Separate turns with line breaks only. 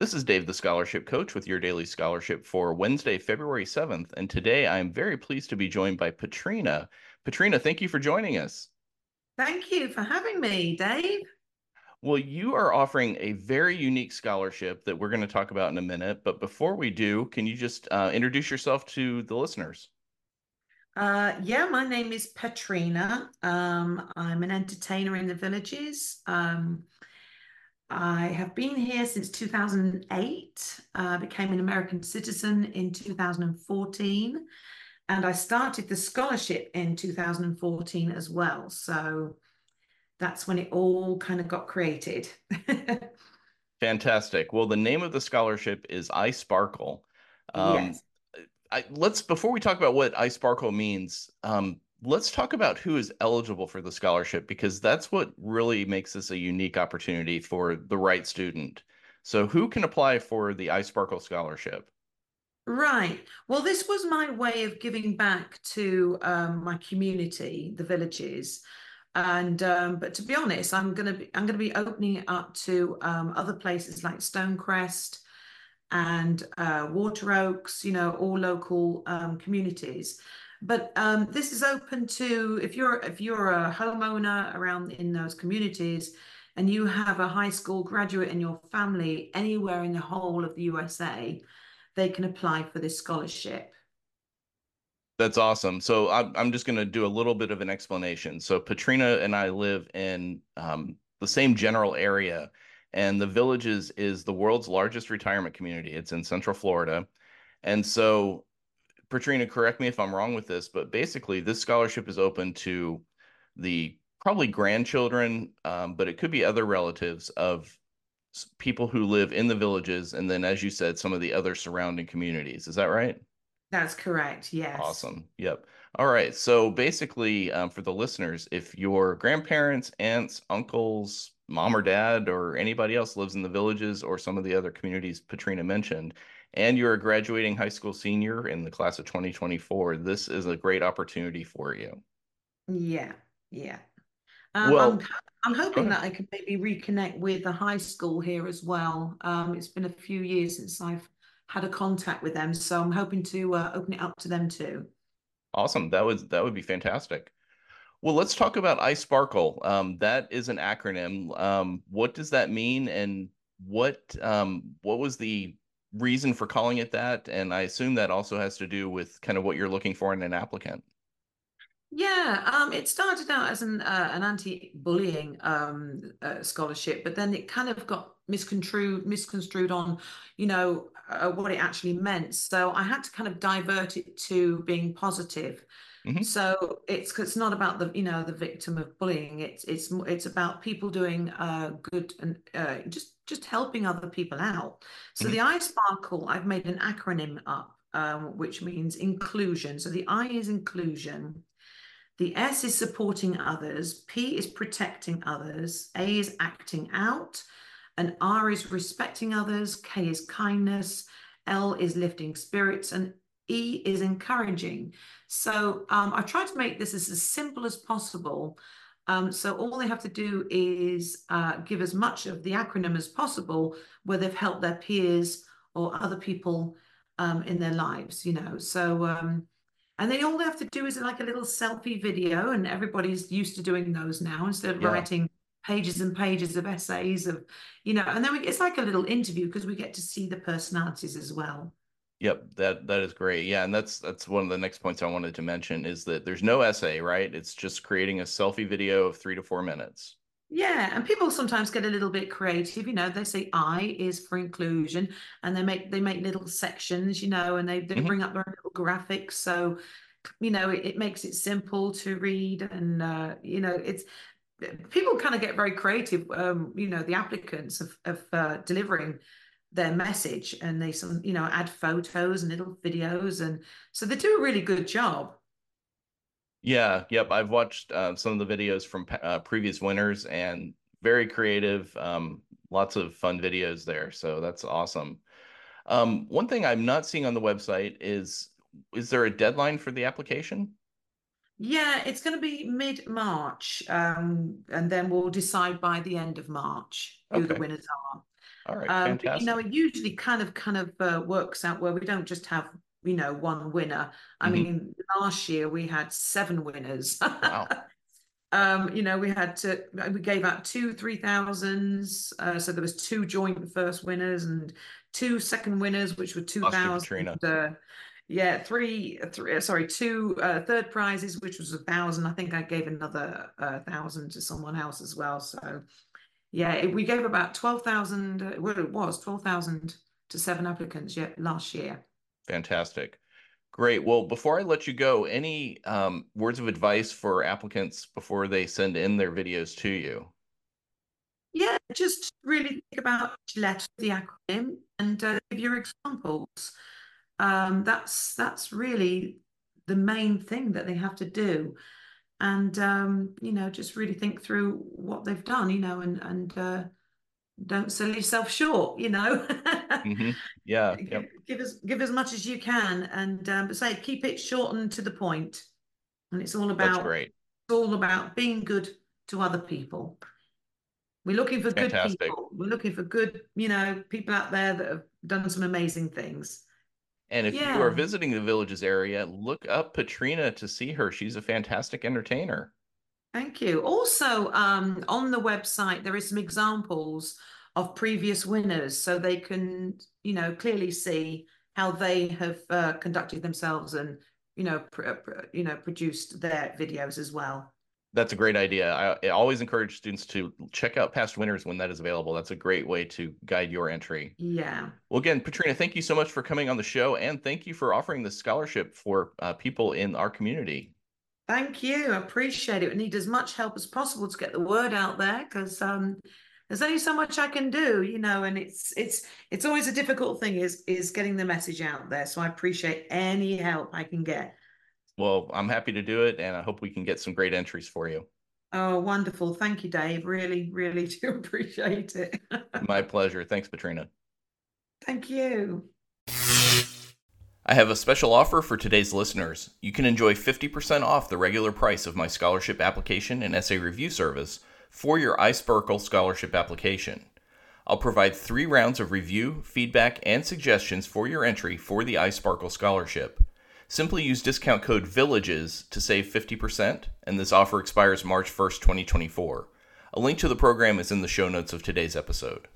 This is Dave, the Scholarship Coach, with your daily scholarship for Wednesday, February 7th. And today I am very pleased to be joined by Patrina. Patrina, thank you for joining us.
Thank you for having me, Dave.
Well, you are offering a very unique scholarship that we're going to talk about in a minute. But before we do, can you just uh, introduce yourself to the listeners?
Uh, yeah, my name is Patrina. Um, I'm an entertainer in the villages. Um, I have been here since 2008, uh, became an American citizen in 2014, and I started the scholarship in 2014 as well. So that's when it all kind of got created.
Fantastic. Well, the name of the scholarship is iSparkle.
Um, yes.
I, let's before we talk about what iSparkle means. Um, let's talk about who is eligible for the scholarship because that's what really makes this a unique opportunity for the right student. So, who can apply for the iSparkle scholarship?
Right. Well, this was my way of giving back to um, my community, the villages, and um, but to be honest, I'm gonna be I'm gonna be opening it up to um, other places like Stonecrest and uh, Water Oaks. You know, all local um, communities. But um, this is open to if you're if you're a homeowner around in those communities and you have a high school graduate in your family anywhere in the whole of the USA, they can apply for this scholarship.
That's awesome. So I'm I'm just going to do a little bit of an explanation. So Patrina and I live in um, the same general area, and the Villages is the world's largest retirement community. It's in Central Florida, and so Patrina, correct me if I'm wrong with this, but basically, this scholarship is open to the probably grandchildren, um, but it could be other relatives of people who live in the villages, and then, as you said, some of the other surrounding communities. Is that right?
That's correct. Yes.
Awesome. Yep. All right. So basically, um, for the listeners, if your grandparents, aunts, uncles, mom or dad, or anybody else lives in the villages or some of the other communities Patrina mentioned, and you're a graduating high school senior in the class of 2024, this is a great opportunity for you.
Yeah, yeah. Um, well, I'm, I'm hoping that I can maybe reconnect with the high school here as well. Um, it's been a few years since I've had a contact with them, so I'm hoping to uh, open it up to them too.
Awesome. That would that would be fantastic. Well, let's talk about iSparkle. Um, that is an acronym. Um, what does that mean, and what um, what was the reason for calling it that? And I assume that also has to do with kind of what you're looking for in an applicant.
Yeah, um, it started out as an uh, an anti-bullying um, uh, scholarship, but then it kind of got misconstrued misconstrued on, you know, uh, what it actually meant. So I had to kind of divert it to being positive. Mm-hmm. So it's it's not about the you know the victim of bullying. It's it's it's about people doing uh, good and uh, just just helping other people out. So mm-hmm. the iSparkle, I've made an acronym up, um, which means inclusion. So the I is inclusion. The S is supporting others. P is protecting others. A is acting out. And R is respecting others. K is kindness. L is lifting spirits. And E is encouraging. So um, I try to make this as, as simple as possible um, so all they have to do is uh, give as much of the acronym as possible where they've helped their peers or other people um, in their lives, you know. So, um, and then all they have to do is like a little selfie video, and everybody's used to doing those now instead of yeah. writing pages and pages of essays of, you know, and then we, it's like a little interview because we get to see the personalities as well.
Yep, that that is great. Yeah, and that's that's one of the next points I wanted to mention is that there's no essay, right? It's just creating a selfie video of 3 to 4 minutes.
Yeah, and people sometimes get a little bit creative, you know, they say I is for inclusion and they make they make little sections, you know, and they, they mm-hmm. bring up their little graphics so you know, it, it makes it simple to read and uh, you know, it's people kind of get very creative um, you know, the applicants of of uh, delivering their message and they some you know add photos and little videos and so they do a really good job.
Yeah yep i've watched uh, some of the videos from uh, previous winners and very creative um, lots of fun videos there so that's awesome. Um, one thing i'm not seeing on the website is is there a deadline for the application?
Yeah it's going to be mid-march um, and then we'll decide by the end of march who okay. the winners are
All right,
Um,
fantastic.
you know, it usually kind of kind of uh, works out where we don't just have you know one winner. I
Mhm.
mean, last year we had seven winners.
Wow.
Um, you know, we had to we gave out two three thousands. Uh, so there was two joint first winners and two second winners, which were two thousand. Uh, yeah, three, three, uh, sorry, two uh, third prizes, which was a thousand. I think I gave another uh, thousand to someone else as well. So, yeah, it, we gave about twelve thousand. Uh, well, it was twelve thousand to seven applicants yet last year.
Fantastic. Great. Well, before I let you go, any um, words of advice for applicants before they send in their videos to you?
Yeah, just really think about each letter, the acronym, and uh, give your examples. Um, that's that's really the main thing that they have to do, and um, you know, just really think through what they've done, you know, and and uh, don't sell yourself short, you know.
hmm Yeah.
give,
Yep.
give as give as much as you can, and um, but say keep it short and to the point. And it's all
That's
about
great.
it's all about being good to other people. We're looking for good people. We're looking for good, you know, people out there that have done some amazing things.
And if you are visiting the Villages area, look up Patrina to see her. She's a fantastic entertainer.
Thank you. Also, um, on the website, there is some examples of previous winners, so they can, you know, clearly see how they have uh, conducted themselves and, you know, pr- pr- you know, produced their videos as well.
That's a great idea. I, I always encourage students to check out past winners when that is available. That's a great way to guide your entry.
Yeah.
Well, again, Patrina, thank you so much for coming on the show, and thank you for offering this scholarship for uh, people in our community.
Thank you. I appreciate it. We need as much help as possible to get the word out there because um, there's only so much I can do, you know, and it's it's it's always a difficult thing is is getting the message out there. So I appreciate any help I can get.
Well, I'm happy to do it, and I hope we can get some great entries for you.
Oh, wonderful. Thank you, Dave. Really, really do appreciate it.
My pleasure. Thanks, Patrina.
Thank you.
I have a special offer for today's listeners. You can enjoy 50% off the regular price of my scholarship application and essay review service for your iSparkle scholarship application. I'll provide three rounds of review, feedback, and suggestions for your entry for the iSparkle scholarship. Simply use discount code VILLAGES to save 50%, and this offer expires March 1st, 2024. A link to the program is in the show notes of today's episode.